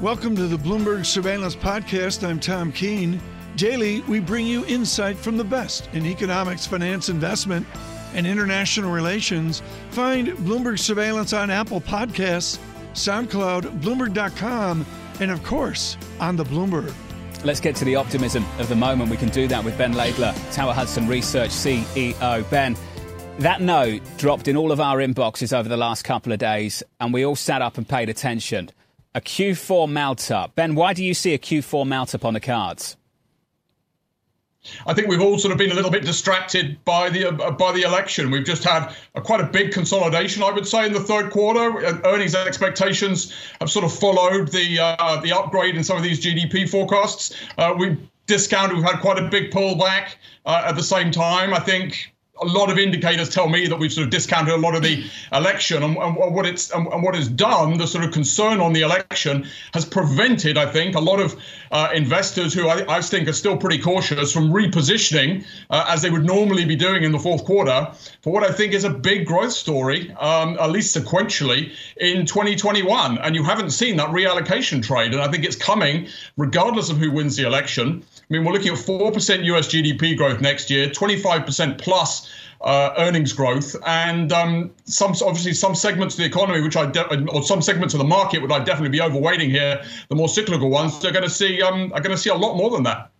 Welcome to the Bloomberg Surveillance Podcast. I'm Tom Keene. Daily, we bring you insight from the best in economics, finance, investment, and international relations. Find Bloomberg Surveillance on Apple Podcasts, SoundCloud, Bloomberg.com, and of course, on the Bloomberg. Let's get to the optimism of the moment. We can do that with Ben Laidler, Tower Hudson Research CEO. Ben, that note dropped in all of our inboxes over the last couple of days, and we all sat up and paid attention a Q4 melt up. Ben, why do you see a Q4 melt up on the cards? I think we've all sort of been a little bit distracted by the uh, by the election. We've just had a, quite a big consolidation, I would say, in the third quarter. Earnings expectations have sort of followed the uh, the upgrade in some of these GDP forecasts. Uh, we discounted. We've had quite a big pullback uh, at the same time. I think a lot of indicators tell me that we've sort of discounted a lot of the election and, and what it's and, and, what it's done. The sort of concern on the election has prevented, I think, a lot of uh, investors who I, I, think are still pretty cautious from repositioning uh, as they would normally be doing in the fourth quarter for what I think is a big growth story, um, at least sequentially in 2021. And you haven't seen that reallocation trade, and I think it's coming regardless of who wins the election. I mean, we're looking at 4% US GDP growth next year, 25% plus uh, earnings growth, and um, some obviously some segments of the economy, which I de- or some segments of the market, would I definitely be overweighting here. The more cyclical ones, they're going to see um, are going to see a lot more than that.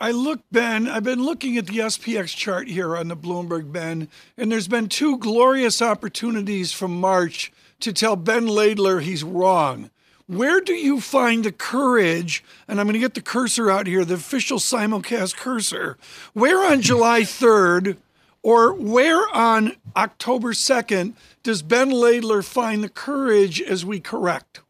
I look, Ben, I've been looking at the SPX chart here on the Bloomberg, Ben, and there's been two glorious opportunities from March to tell Ben Laidler he's wrong. Where do you find the courage? And I'm going to get the cursor out here, the official simulcast cursor. Where on July 3rd or where on October 2nd does Ben Laidler find the courage as we correct?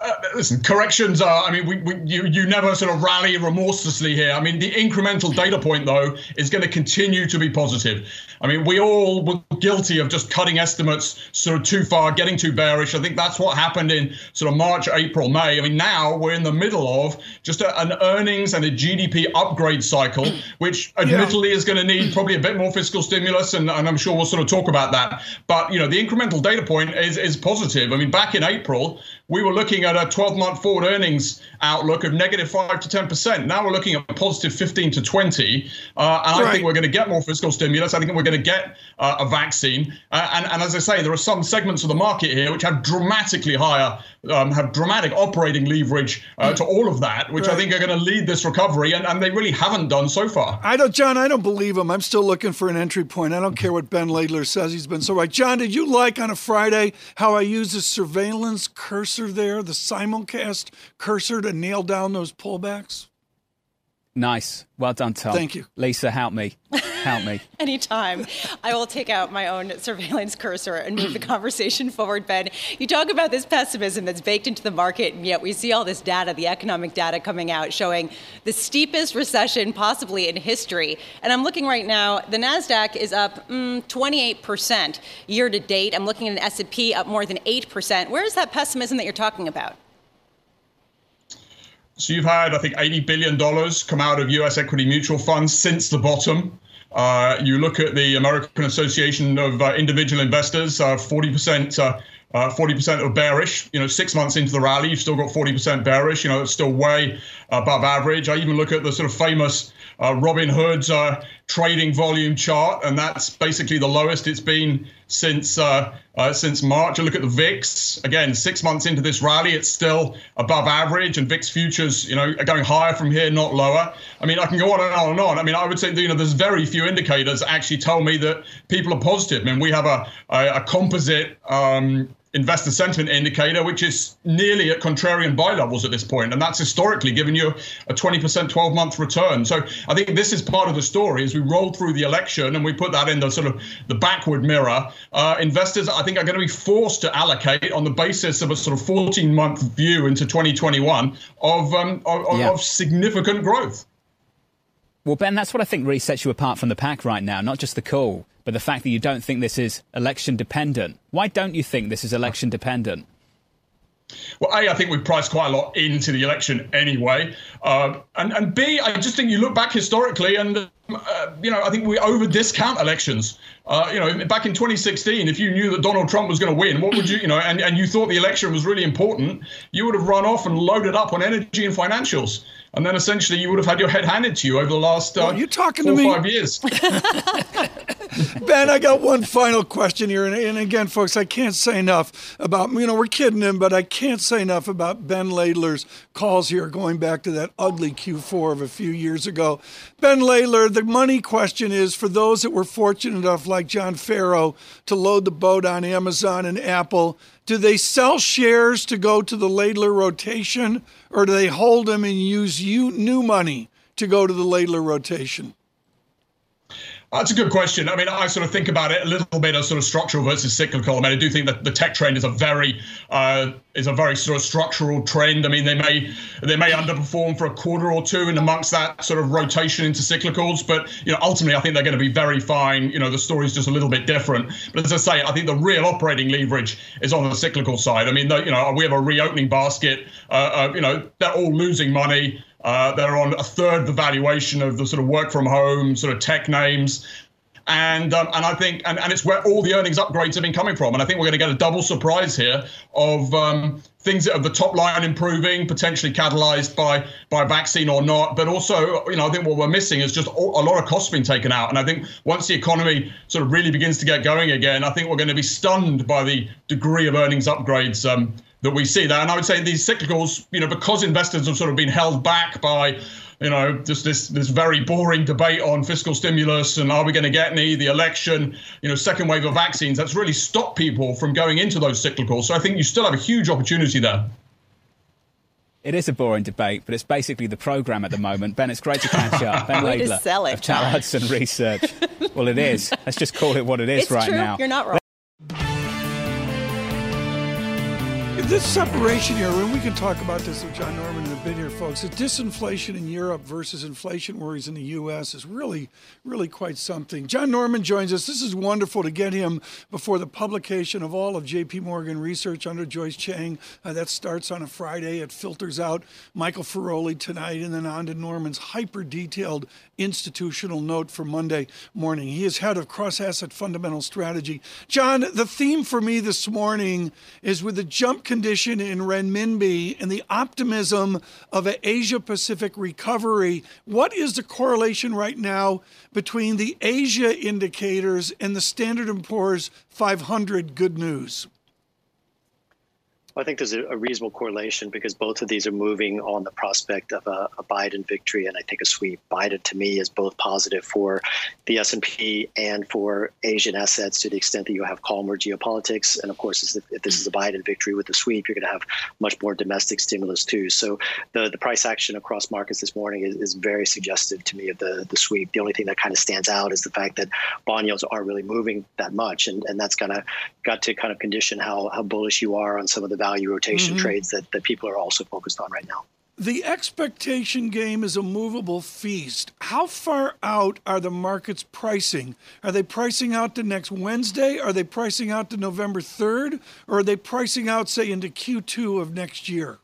Uh, listen, corrections are. I mean, we, we, you you never sort of rally remorselessly here. I mean, the incremental data point though is going to continue to be positive. I mean, we all were guilty of just cutting estimates sort of too far, getting too bearish. I think that's what happened in sort of March, April, May. I mean, now we're in the middle of just a, an earnings and a GDP upgrade cycle, which admittedly yeah. is going to need probably a bit more fiscal stimulus, and, and I'm sure we'll sort of talk about that. But you know, the incremental data point is is positive. I mean, back in April, we were looking at a 12 month forward earnings outlook of negative 5 to 10%. Now we're looking at positive 15 to 20. Uh, and right. I think we're going to get more fiscal stimulus. I think we're going to get uh, a vaccine. Uh, and, and as I say, there are some segments of the market here which have dramatically higher, um, have dramatic operating leverage uh, to all of that, which right. I think are going to lead this recovery. And, and they really haven't done so far. I don't, John, I don't believe him. I'm still looking for an entry point. I don't care what Ben Laidler says. He's been so right. John, did you like on a Friday how I used a surveillance cursor there, the simulcast cursor to nail down those pullbacks? Nice. Well done, Tom. Thank you. Lisa, help me. Help me. Anytime. I will take out my own surveillance cursor and move the conversation forward, Ben. You talk about this pessimism that's baked into the market, and yet we see all this data, the economic data coming out showing the steepest recession possibly in history. And I'm looking right now, the NASDAQ is up mm, 28% year to date. I'm looking at an S&P up more than 8%. Where is that pessimism that you're talking about? So you've had, I think, $80 billion come out of US equity mutual funds since the bottom. Uh, you look at the American Association of uh, Individual Investors, uh, 40%. Uh, uh, 40% are bearish. You know, six months into the rally, you've still got 40% bearish. You know, it's still way above average. I even look at the sort of famous uh, Robinhood's uh, trading volume chart, and that's basically the lowest it's been since uh, uh, since March. I look at the VIX again, six months into this rally, it's still above average, and VIX futures, you know, are going higher from here, not lower. I mean, I can go on and on and on. I mean, I would say, you know, there's very few indicators that actually tell me that people are positive. I mean, we have a a, a composite. Um, investor sentiment indicator, which is nearly at contrarian buy levels at this point, and that's historically given you a 20% 12-month return. So I think this is part of the story as we roll through the election and we put that in the sort of the backward mirror. Uh, investors, I think, are going to be forced to allocate on the basis of a sort of 14-month view into 2021 of um, of, yeah. of significant growth. Well, Ben, that's what I think really sets you apart from the pack right now, not just the call but the fact that you don't think this is election dependent. Why don't you think this is election dependent? Well, A, I think we've priced quite a lot into the election anyway. Uh, and, and B, I just think you look back historically and uh, you know, I think we over discount elections. Uh, you know, back in 2016, if you knew that Donald Trump was going to win, what would you, you know, and, and you thought the election was really important, you would have run off and loaded up on energy and financials. And then essentially you would have had your head handed to you over the last uh, well, you talking four to me? five years. ben, I got one final question here. And, and, again, folks, I can't say enough about, you know, we're kidding him, but I can't say enough about Ben Laidler's calls here going back to that ugly Q4 of a few years ago. Ben Laidler, the money question is for those that were fortunate enough, like John Ferro, to load the boat on Amazon and Apple, do they sell shares to go to the Laidler rotation or do they hold them and use new money to go to the Laidler rotation? That's a good question. I mean, I sort of think about it a little bit as sort of structural versus cyclical. I mean, I do think that the tech trend is a very uh, is a very sort of structural trend. I mean, they may they may underperform for a quarter or two in amongst that sort of rotation into cyclicals, but you know, ultimately, I think they're going to be very fine. You know, the story's just a little bit different. But as I say, I think the real operating leverage is on the cyclical side. I mean, the, you know, we have a reopening basket. Uh, uh, you know, they're all losing money. Uh, they're on a third the valuation of the sort of work from home sort of tech names. And um, and I think and, and it's where all the earnings upgrades have been coming from. And I think we're going to get a double surprise here of um, things that are the top line improving, potentially catalyzed by by vaccine or not. But also, you know, I think what we're missing is just a lot of costs being taken out. And I think once the economy sort of really begins to get going again, I think we're going to be stunned by the degree of earnings upgrades um, that we see there. And I would say these cyclicals, you know, because investors have sort of been held back by you know, just this this very boring debate on fiscal stimulus and are we going to get any, the election, you know, second wave of vaccines. That's really stopped people from going into those cyclicals. So I think you still have a huge opportunity there. It is a boring debate, but it's basically the program at the moment. Ben, it's great to catch up. Ben Laidler of Tower Hudson Research. well, it is. Let's just call it what it is it's right true. now. You're not wrong this separation here, and we can talk about this with John Normand in a bit here, folks. The disinflation in Europe versus inflation worries in the U.S. is really, really quite something. John Normand joins us. This is wonderful to get him before the publication of all of J.P. Morgan research under Joyce Chang. Uh, that starts on a Friday. It filters out Michael Feroli tonight, and then on to Normand's hyper detailed institutional note for Monday morning. He is head of cross asset fundamental strategy. John, the theme for me this morning is with the jump condition in renminbi and the optimism of an Asia Pacific recovery. What is the correlation right now between the Asia indicators and the Standard & Poor's 500 good news? I think there's a, reasonable correlation because both of these are moving on the prospect of a, a, Biden victory, and I think a sweep. Biden, to me, is both positive for the S&P and for Asian assets to the extent that you have calmer geopolitics, and of course, if, if this is a Biden victory with the sweep, you're going to have much more domestic stimulus too. So the the price action across markets this morning is, is very suggestive to me of the the sweep. The only thing that kind of stands out is the fact that bond yields aren't really moving that much, and and that's kind of got to kind of condition how how bullish you are on some of the value rotation mm-hmm. trades that, that people are also focused on right now. The expectation game is a movable feast. How far out are the markets pricing? Are they pricing out to next Wednesday? Are they pricing out to November 3rd? Or are they pricing out, say, into Q2 of next year?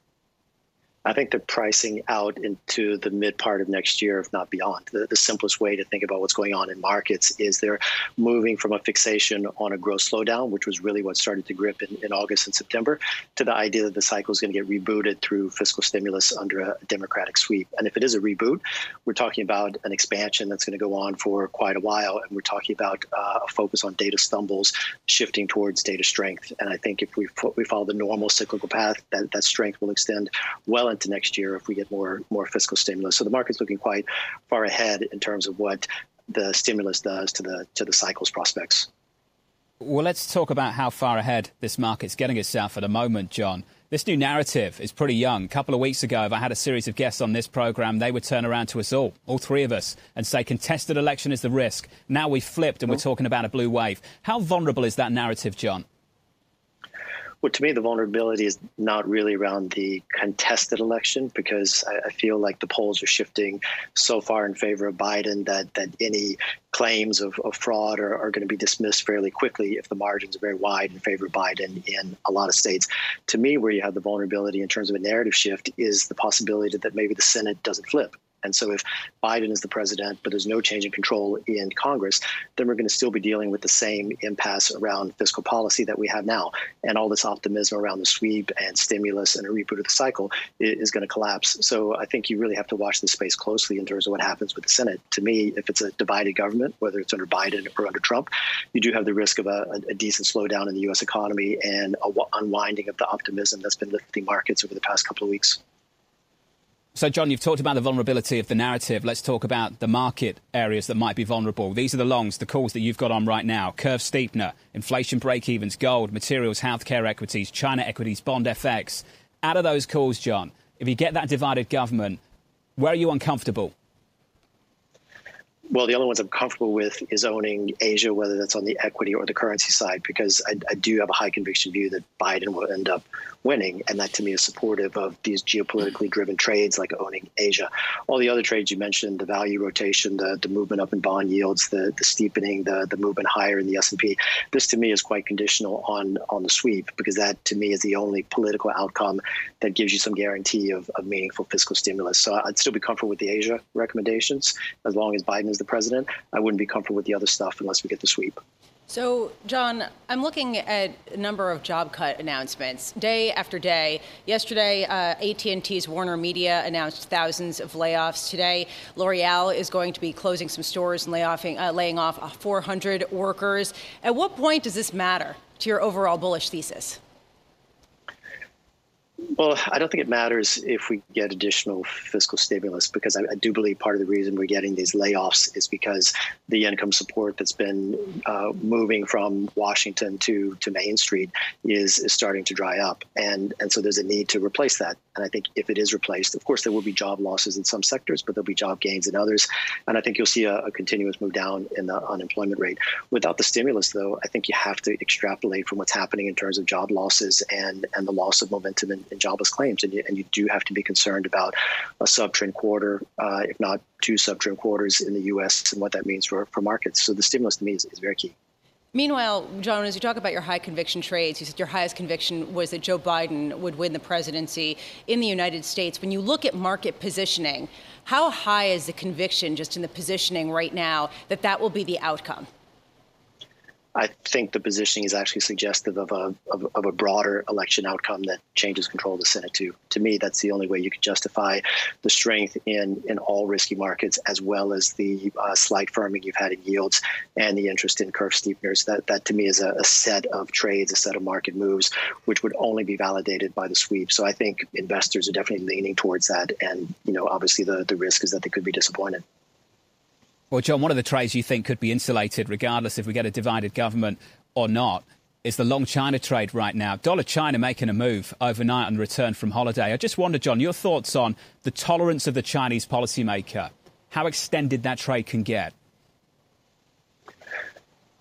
I think they're pricing out into the mid part of next year, if not beyond. The, the, simplest way to think about what's going on in markets is they're moving from a fixation on a growth slowdown, which was really what started to grip in, in August and September, to the idea that the cycle is going to get rebooted through fiscal stimulus under a democratic sweep. And if it is a reboot, we're talking about an expansion that's going to go on for quite a while. And we're talking about uh, a focus on data stumbles shifting towards data strength. And I think if we, we follow the normal cyclical path, that, that strength will extend well into next year if we get more more fiscal stimulus. So the market's looking quite far ahead in terms of what the stimulus does to the to the cycle's prospects. Well, let's talk about how far ahead this market's getting itself at the moment, John. This new narrative is pretty young. A couple of weeks ago, if I had a series of guests on this program, they would turn around to us all, all three of us, and say contested election is the risk. Now we've flipped and we're talking about a blue wave. How vulnerable is that narrative, John? Well, to me, the vulnerability is not really around the contested election because I, I, feel like the polls are shifting so far in favor of Biden that that any claims of, of fraud are, are going to be dismissed fairly quickly if the margins are very wide in favor of Biden in a lot of states. To me, where you have the vulnerability in terms of a narrative shift is the possibility that maybe the Senate doesn't flip And so if Biden is the president, but there's no change in control in Congress, then we're going to still be dealing with the same impasse around fiscal policy that we have now. And all this optimism around the sweep and stimulus and a reboot of the cycle is going to collapse. So I think you really have to watch this space closely in terms of what happens with the Senate. To me, if it's a divided government, whether it's under Biden or under Trump, you do have the risk of a, a decent slowdown in the U.S. economy and a unwinding of the optimism that's been lifting markets over the past couple of weeks. So, John, you've talked about the vulnerability of the narrative. Let's talk about the market areas that might be vulnerable. These are the longs, the calls that you've got on right now curve steepener, inflation break evens, gold, materials, healthcare equities, China equities, bond FX. Out of those calls, John, if you get that divided government, where are you uncomfortable? Well, the only ones I'm comfortable with is owning Asia, whether that's on the equity or the currency side, because I, I, do have a high conviction view that Biden will end up winning. And that to me is supportive of these geopolitically driven trades like owning Asia. All the other trades you mentioned, the value rotation, the, the movement up in bond yields, the, the steepening, the, the movement higher in the S&P, this to me is quite conditional on, on the sweep, because that to me is the only political outcome that gives you some guarantee of, of meaningful fiscal stimulus. So I'd still be comfortable with the Asia recommendations as long as Biden is the president. I wouldn't be comfortable with the other stuff unless we get the sweep. So, John, I'm looking at a number of job cut announcements day after day. Yesterday, uh, AT&T's Warner Media announced thousands of layoffs. Today, L'Oreal is going to be closing some stores and uh, laying off 400 workers. At what point does this matter to your overall bullish thesis? Well, I don't think it matters if we get additional fiscal stimulus because I, I, do believe part of the reason we're getting these layoffs is because the income support that's been uh, moving from Washington to, to Main Street is, is starting to dry up. And, and so there's a need to replace that. And I think if it is replaced, of course, there will be job losses in some sectors, but there'll be job gains in others. And I think you'll see a, a continuous move down in the unemployment rate. Without the stimulus, though, I think you have to extrapolate from what's happening in terms of job losses and, and the loss of momentum in, in jobless claims, and you, and you do have to be concerned about a subtrend quarter, uh, if not two subtrend quarters in the U.S. and what that means for, for markets. So the stimulus to me is, is very key. Meanwhile, John, as you talk about your high conviction trades, you said your highest conviction was that Joe Biden would win the presidency in the United States. When you look at market positioning, how high is the conviction just in the positioning right now that that will be the outcome? I think the positioning is actually suggestive of a of, of, a broader election outcome that changes control of the Senate too. To me, that's the only way you can justify the strength in in all risky markets, as well as the uh, slight firming you've had in yields and the interest in curve steepeners. That that to me is a, a, set of trades, a set of market moves, which would only be validated by the sweep. So I think investors are definitely leaning towards that, and you know, obviously the the risk is that they could be disappointed. Well, John, one of the trades you think could be insulated, regardless if we get a divided government or not, is the long China trade right now. Dollar China making a move overnight on return from holiday. I just wonder, John, your thoughts on the tolerance of the Chinese policymaker, how extended that trade can get.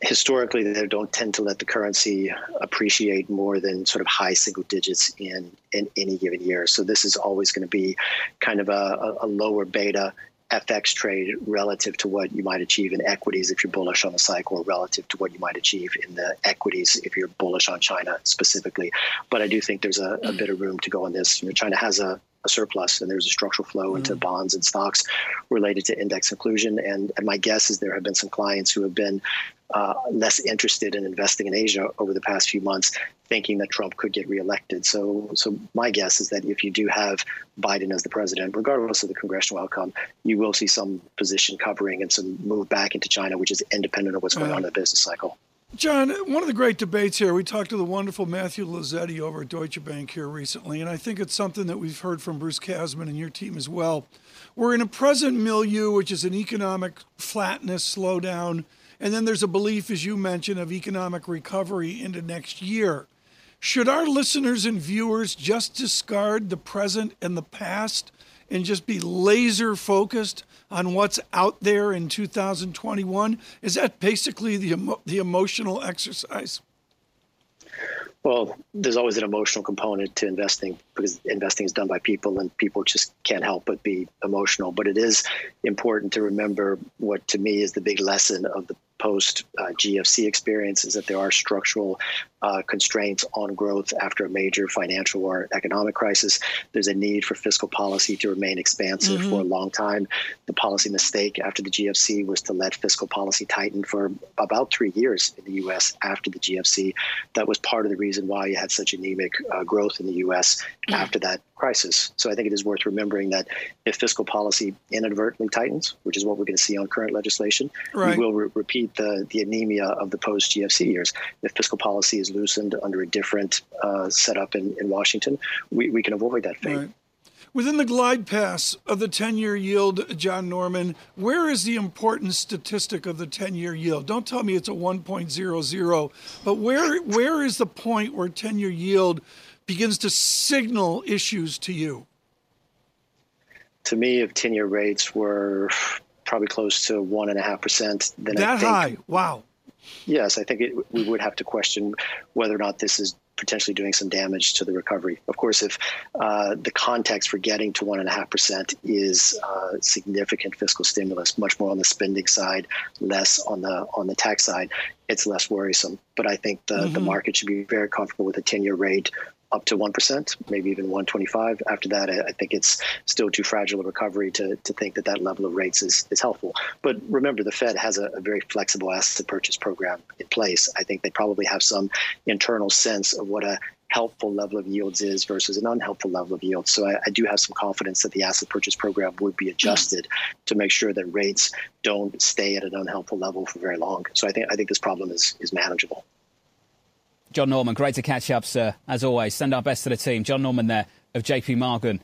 Historically, they don't tend to let the currency appreciate more than sort of high single digits in, in any given year. So this is always going to be kind of a, a lower beta FX trade relative to what you might achieve in equities if you're bullish on the cycle, or relative to what you might achieve in the equities if you're bullish on China specifically. But I do think there's a, a bit of room to go on this. You know, China has a a surplus and there's a structural flow into mm. bonds and stocks related to index inclusion. And, and my guess is there have been some clients who have been uh, less interested in investing in Asia over the past few months, thinking that Trump could get reelected. So, so my guess is that if you do have Biden as the president, regardless of the congressional outcome, you will see some position covering and some move back into China, which is independent of what's going on in the business cycle. John, one of the great debates here, we talked to the wonderful Matthew Luzzetti over at Deutsche Bank here recently, and I think it's something that we've heard from Bruce Kasman and your team as well. We're in a present milieu, which is an economic flatness, slowdown, and then there's a belief, as you mentioned, of economic recovery into next year. Should our listeners and viewers just discard the present and the past and just be laser focused on what's out there in 2021? Is that basically the emo- the emotional exercise? Well, there's always an emotional component to investing because investing is done by people and people just can't help but be emotional. But it is important to remember what to me is the big lesson of the post uh, GFC experience is that there are structural uh, constraints on growth after a major financial or economic crisis. There's a need for fiscal policy to remain expansive mm-hmm. for a long time. The policy mistake after the GFC was to let fiscal policy tighten for about three years in the U.S. after the GFC. That was part of the reason why you had such anemic uh, growth in the U.S. Mm-hmm. after that crisis. So I think it is worth remembering that if fiscal policy inadvertently tightens, which is what we're going to see on current legislation, right. we will re- repeat the, the anemia of the post GFC years. If fiscal policy is loosened under a different uh, setup in, in Washington, we, we can avoid that fate. Right. Within the glide path of the 10 year yield, John Normand, where is the important statistic of the 10 year yield? Don't tell me it's a 1.00, but where, where is the point where 10 year yield begins to signal issues to you? To me, if 10 year rates were probably close to 1.5%, then that I think, high, wow. Yes, I think it, we would have to question whether or not this is potentially doing some damage to the recovery. Of course, if uh, the context for getting to one and a half percent is uh, significant fiscal stimulus, much more on the spending side, less on the on the tax side, it's less worrisome. But I think the, mm-hmm. the market should be very comfortable with a ten year rate up to 1%, maybe even 125. After that, I, think it's still too fragile a recovery to, to think that that level of rates is, is helpful. But remember, the Fed has a, a very flexible asset purchase program in place. I think they probably have some internal sense of what a helpful level of yields is versus an unhelpful level of yields. So I, I, do have some confidence that the asset purchase program would be adjusted to make sure that rates don't stay at an unhelpful level for very long. So I think I think this problem is is manageable. John Normand, great to catch up, sir. As always, send our best to the team. John Normand there of JP Morgan.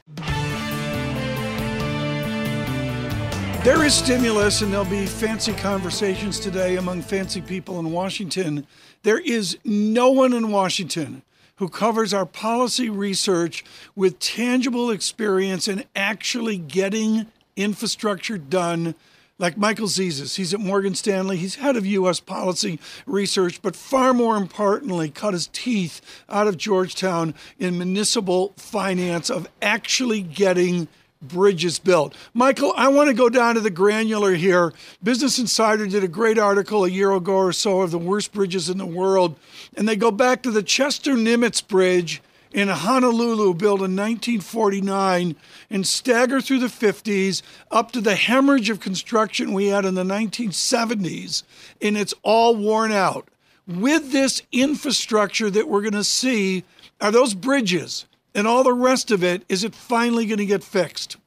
There is stimulus, and there'll be fancy conversations today among fancy people in Washington. There is no one in Washington who covers our policy research with tangible experience in actually getting infrastructure done like Michael Zezas. He's at Morgan Stanley. He's head of U.S. policy research, but far more importantly, cut his teeth out of Georgetown in municipal finance of actually getting bridges built. Michael, I want to go down to the granular here. Business Insider did a great article a year ago or so of the worst bridges in the world, and they go back to the Chester Nimitz Bridge in Honolulu, built in 1949, and stagger through the 50s up to the hemorrhage of construction we had in the 1970s, and it's all worn out. With this infrastructure that we're going to see, are those bridges and all the rest of it, is it finally going to get fixed?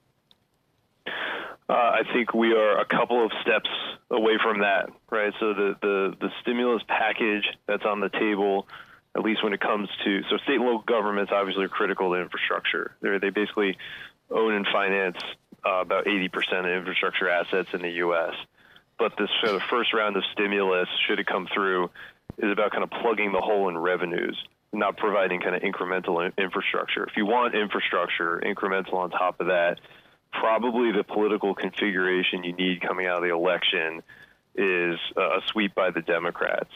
Uh, I think we are a couple of steps away from that, right? So the, the, the stimulus package that's on the table at least when it comes to so state and local governments obviously are critical to infrastructure. They're, they basically own and finance uh, about 80% of infrastructure assets in the U.S. But this sort of first round of stimulus, should it come through, is about kind of plugging the hole in revenues, not providing kind of incremental infrastructure. If you want infrastructure, incremental on top of that, probably the political configuration you need coming out of the election is a sweep by the Democrats.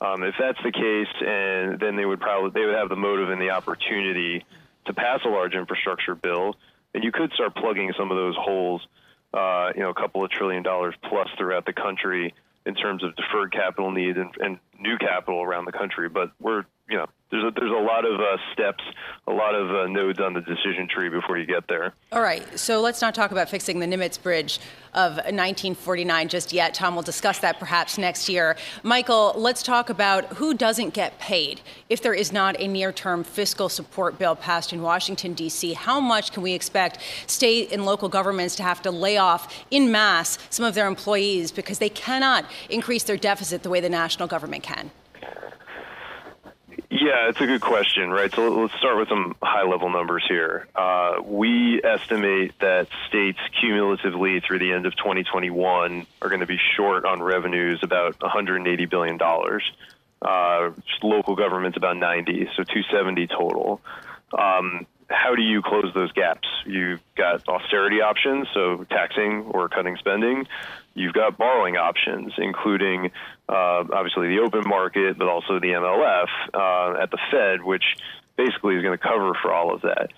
Um, if that's the case, and then they would probably they would have the motive and the opportunity to pass a large infrastructure bill, and you could start plugging some of those holes, uh, you know, a couple of trillion dollars plus throughout the country in terms of deferred capital needs and, and new capital around the country. But we're you know there's a, there's a lot of uh, steps, a lot of uh, nodes on the decision tree before you get there. All right, so let's not talk about fixing the Nimitz Bridge of 1949 just yet. Tom will discuss that perhaps next year. Michael, let's talk about who doesn't get paid if there is not a near-term fiscal support bill passed in Washington D.C. How much can we expect state and local governments to have to lay off in mass some of their employees because they cannot increase their deficit the way the national government can? Yeah, it's a good question, right? So let's start with some high level numbers here. Uh, we estimate that states cumulatively through the end of 2021 are going to be short on revenues about $180 billion. Uh, local governments about 90, so 270 total. Um, how do you close those gaps? You've got austerity options, so taxing or cutting spending. You've got borrowing options, including uh, obviously the open market, but also the MLF uh, at the Fed, which basically is going to cover for all of that.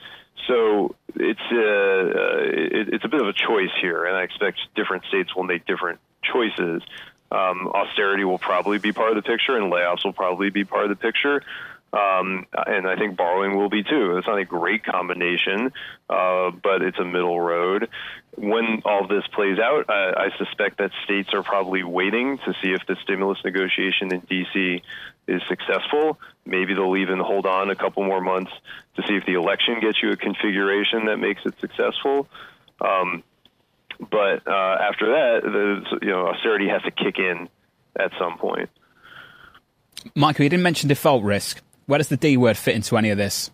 So it's a, uh, it, it's a bit of a choice here, and I expect different states will make different choices. Um, austerity will probably be part of the picture, and layoffs will probably be part of the picture. Um, and I think borrowing will be too. It's not a great combination, uh, but it's a middle road. When all this plays out, uh, I suspect that states are probably waiting to see if the stimulus negotiation in D.C. is successful. Maybe they'll even hold on a couple more months to see if the election gets you a configuration that makes it successful. Um, but uh, after that, the, you know, austerity has to kick in at some point. Michael, you didn't mention default risk. Where does the D word fit into any of this?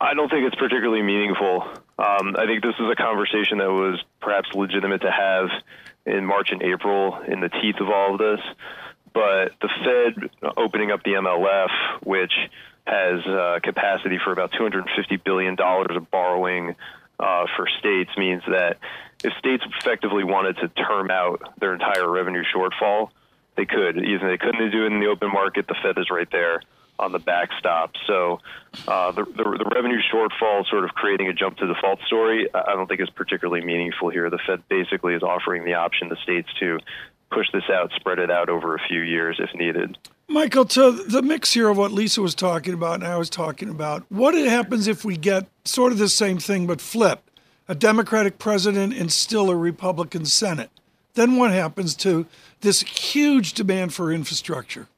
I don't think it's particularly meaningful. Um, I think this is a conversation that was perhaps legitimate to have in March and April in the teeth of all of this. But the Fed opening up the MLF, which has uh, capacity for about $250 billion of borrowing uh, for states, means that if states effectively wanted to term out their entire revenue shortfall, they could. Even they couldn't do it in the open market. The Fed is right there on the backstop. So uh, the, the, the revenue shortfall, sort of creating a jump to default story, I don't think is particularly meaningful here. The Fed basically is offering the option to states to push this out, spread it out over a few years if needed. Michael, to the mix here of what Lisa was talking about and I was talking about, what happens if we get sort of the same thing but flip? A Democratic president and still a Republican Senate. Then what happens to this huge demand for infrastructure?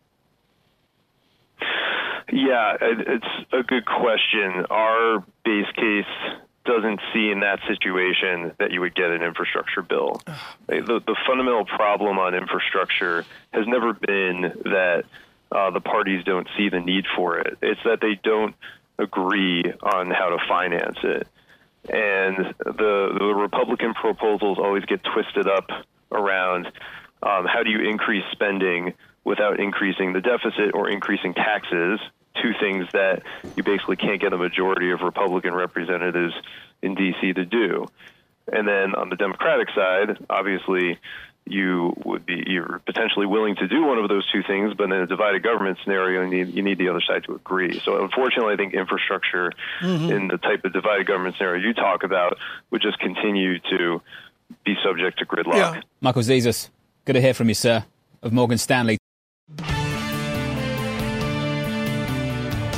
Yeah, it's a good question. Our base case doesn't see in that situation that you would get an infrastructure bill. the, the fundamental problem on infrastructure has never been that uh, the parties don't see the need for it. It's that they don't agree on how to finance it. And the, the Republican proposals always get twisted up around um, how do you increase spending without increasing the deficit or increasing taxes? Two things that you basically can't get a majority of Republican representatives in D.C. to do. And then on the Democratic side, obviously, you would be you're potentially willing to do one of those two things, but in a divided government scenario, you need, you need the other side to agree. So, unfortunately, I think infrastructure mm-hmm. in the type of divided government scenario you talk about would just continue to be subject to gridlock. Yeah. Michael Zezas, good to hear from you, sir, of Morgan Stanley.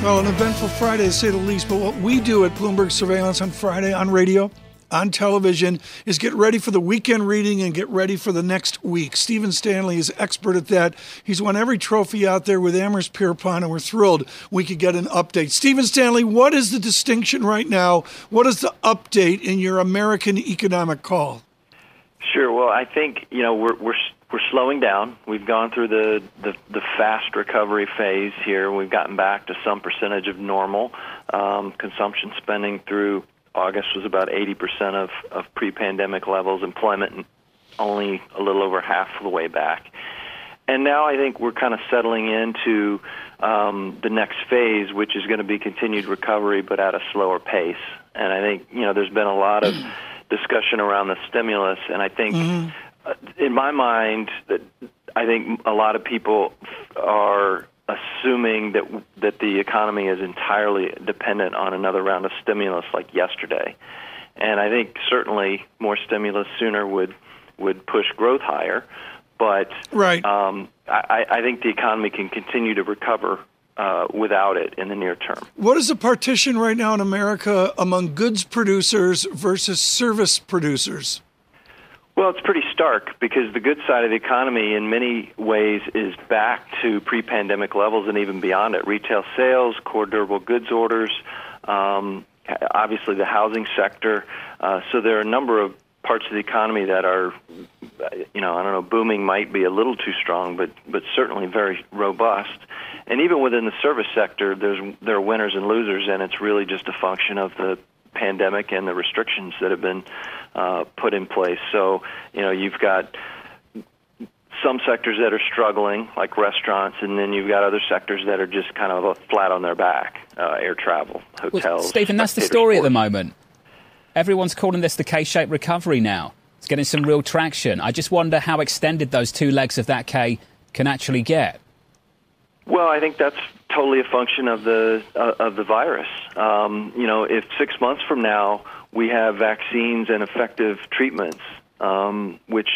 Well, an eventful Friday, to say the least. But what we do at Bloomberg Surveillance on Friday on radio, on television, is get ready for the weekend reading and get ready for the next week. Stephen Stanley is expert at that. He's won every trophy out there with Amherst Pierpont, and we're thrilled we could get an update. Stephen Stanley, what is the distinction right now? What is the update in your American economic call? Sure. Well, I think you know we're we're we're slowing down. We've gone through the, the, the fast recovery phase here. We've gotten back to some percentage of normal. Um, consumption spending through August was about 80% of, of pre-pandemic levels. Employment only a little over half the way back. And now I think we're kind of settling into um, the next phase, which is going to be continued recovery, but at a slower pace. And I think you know there's been a lot of discussion around the stimulus, and I think. Mm-hmm uh, in my mind, that I think a lot of people are assuming that that the economy is entirely dependent on another round of stimulus like yesterday, and I think certainly more stimulus sooner would would push growth higher. But right. um, I, I think the economy can continue to recover uh, without it in the near term. What is the partition right now in America among goods producers versus service producers? Well, it's pretty stark because the good side of the economy, in many ways, is back to pre pandemic levels and even beyond it. Retail sales, core durable goods orders, um, obviously the housing sector. Uh, so there are a number of parts of the economy that are, you know, I don't know, booming might be a little too strong, but but certainly very robust. And even within the service sector, there's there are winners and losers, and it's really just a function of the pandemic and the restrictions that have been uh, put in place. So, you know, you've got some sectors that are struggling, like restaurants, and then you've got other sectors that are just kind of flat on their back uh, air travel, hotels. Well, Stephen, that's the story sports. at the moment. Everyone's calling this the K shaped recovery now. It's getting some real traction. I just wonder how extended those two legs of that K can actually get. Well, I think that's totally a function of the uh, of the virus. Um, you know, if six months from now we have vaccines and effective treatments, um, which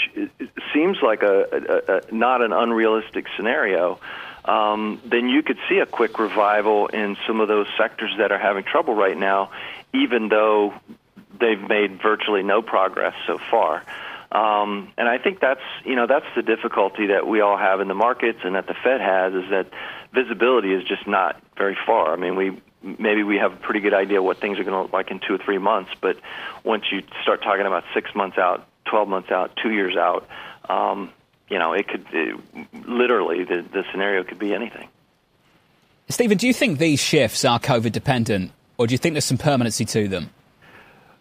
seems like a, a, a, not an unrealistic scenario, um, then you could see a quick revival in some of those sectors that are having trouble right now, even though they've made virtually no progress so far. Um, and I think that's you know that's the difficulty that we all have in the markets and that the Fed has is that visibility is just not very far. I mean, we maybe we have a pretty good idea what things are going to look like in two or three months, but once you start talking about six months out, twelve months out, two years out, um, you know, it could it, literally the the scenario could be anything. Stephen, do you think these shifts are COVID dependent, or do you think there's some permanency to them?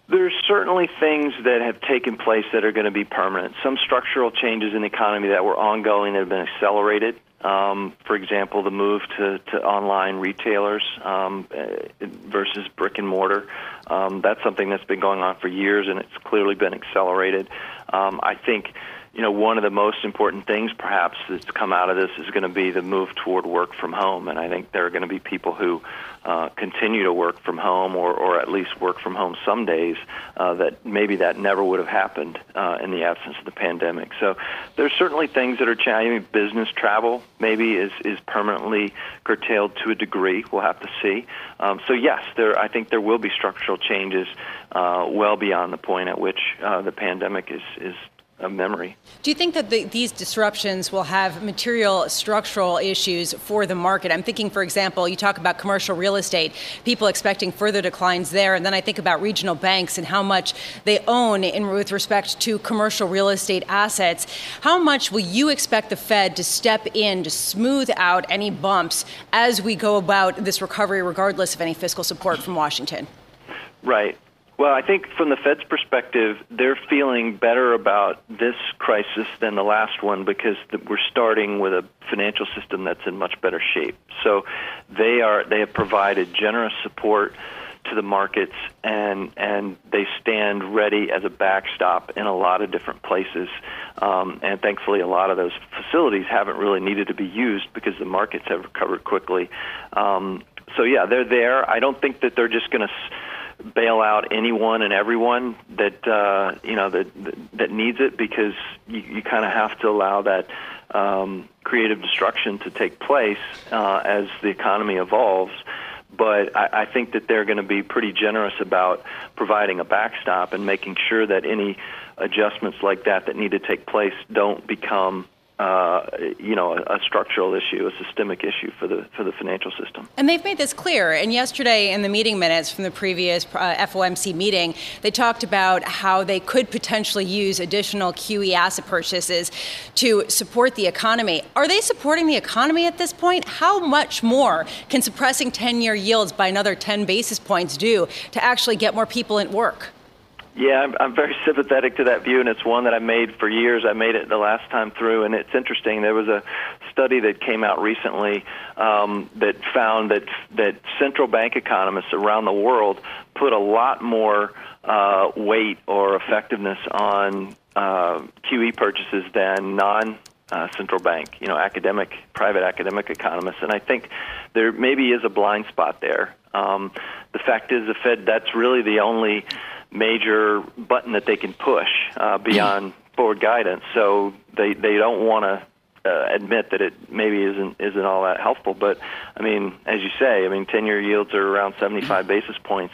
There's certainly things that have taken place that are going to be permanent. Some structural changes in the economy that were ongoing that have been accelerated. Um, for example, the move to, to online retailers um, uh, versus brick and mortar. Um, that's something that's been going on for years, and it's clearly been accelerated. Um, I think you know, one of the most important things perhaps that's come out of this is going to be the move toward work from home. And I think there are going to be people who uh, continue to work from home or, or at least work from home some days uh, that maybe that never would have happened uh, in the absence of the pandemic. So there's certainly things that are changing. Business travel maybe is, is permanently curtailed to a degree. We'll have to see. Um, so yes, there, I think there will be structural changes uh, well beyond the point at which uh, the pandemic is, is of memory. Do you think that the, these disruptions will have material structural issues for the market? I'm thinking, for example, you talk about commercial real estate, people expecting further declines there, and then I think about regional banks and how much they own in with respect to commercial real estate assets. How much will you expect the Fed to step in to smooth out any bumps as we go about this recovery, regardless of any fiscal support from Washington? Right. Well, I think from the Fed's perspective, they're feeling better about this crisis than the last one because we're starting with a financial system that's in much better shape. So they are they have provided generous support to the markets and and they stand ready as a backstop in a lot of different places. Um, and thankfully, a lot of those facilities haven't really needed to be used because the markets have recovered quickly. Um, so yeah, they're there. I don't think that they're just going to bail out anyone and everyone that uh, you know that that needs it because you, you kind of have to allow that um, creative destruction to take place uh, as the economy evolves. But I, I think that they're going to be pretty generous about providing a backstop and making sure that any adjustments like that that need to take place don't become uh, you know, a, a, structural issue, a systemic issue for the for the financial system. And they've made this clear. And yesterday, in the meeting minutes from the previous uh, FOMC meeting, they talked about how they could potentially use additional QE asset purchases to support the economy. Are they supporting the economy at this point? How much more can suppressing 10-year yields by another 10 basis points do to actually get more people at work? Yeah, I'm, I'm very sympathetic to that view, and it's one that I made for years. I made it the last time through, and it's interesting. There was a study that came out recently um, that found that that central bank economists around the world put a lot more uh, weight or effectiveness on uh, QE purchases than non uh, central bank, you know, academic, private academic economists. And I think there maybe is a blind spot there. Um, the fact is, the Fed, that's really the only major button that they can push uh, beyond forward guidance. So they they don't want to uh, admit that it maybe isn't isn't all that helpful. But I mean, as you say, I mean, ten year yields are around 75 basis points.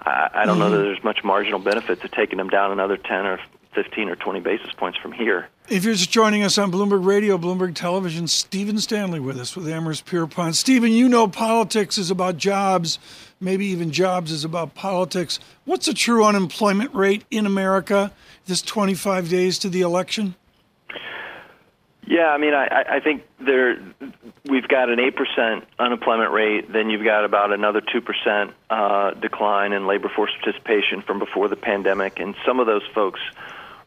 I, I don't know that there's much marginal benefit to taking them down another 10 or 15 or 20 basis points from here. If you're just joining us on Bloomberg Radio, Bloomberg Television, Stephen Stanley with us with Amherst Pierpont. Stephen, you know politics is about jobs maybe even jobs is about politics. What's the true unemployment rate in America this 25 days to the election? Yeah, I mean, I, I think there we've got an eight percent unemployment rate. Then you've got about another two percent uh, decline in labor force participation from before the pandemic, and some of those folks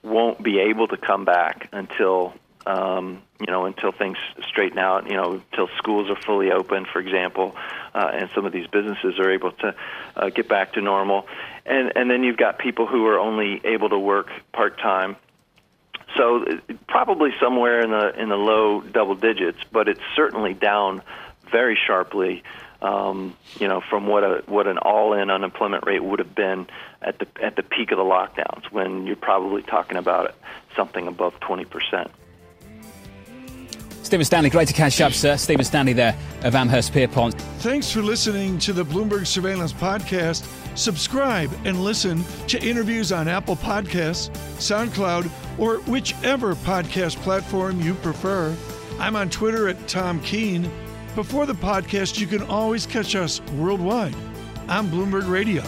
won't be able to come back until um, you know, until things straighten out, you know, until schools are fully open, for example, uh, and some of these businesses are able to uh, get back to normal. And, and then you've got people who are only able to work part time. So probably somewhere in the in the low double digits, but it's certainly down very sharply um, you know, from what a what an all-in unemployment rate would have been at the at the peak of the lockdowns, when you're probably talking about something above 20 percent. Stephen Stanley, great to catch up, sir. Stephen Stanley there of Amherst Pierpont. Thanks for listening to the Bloomberg Surveillance Podcast. Subscribe and listen to interviews on Apple Podcasts, SoundCloud, or whichever podcast platform you prefer. I'm on Twitter at Tom Keene. Before the podcast, you can always catch us worldwide on Bloomberg Radio.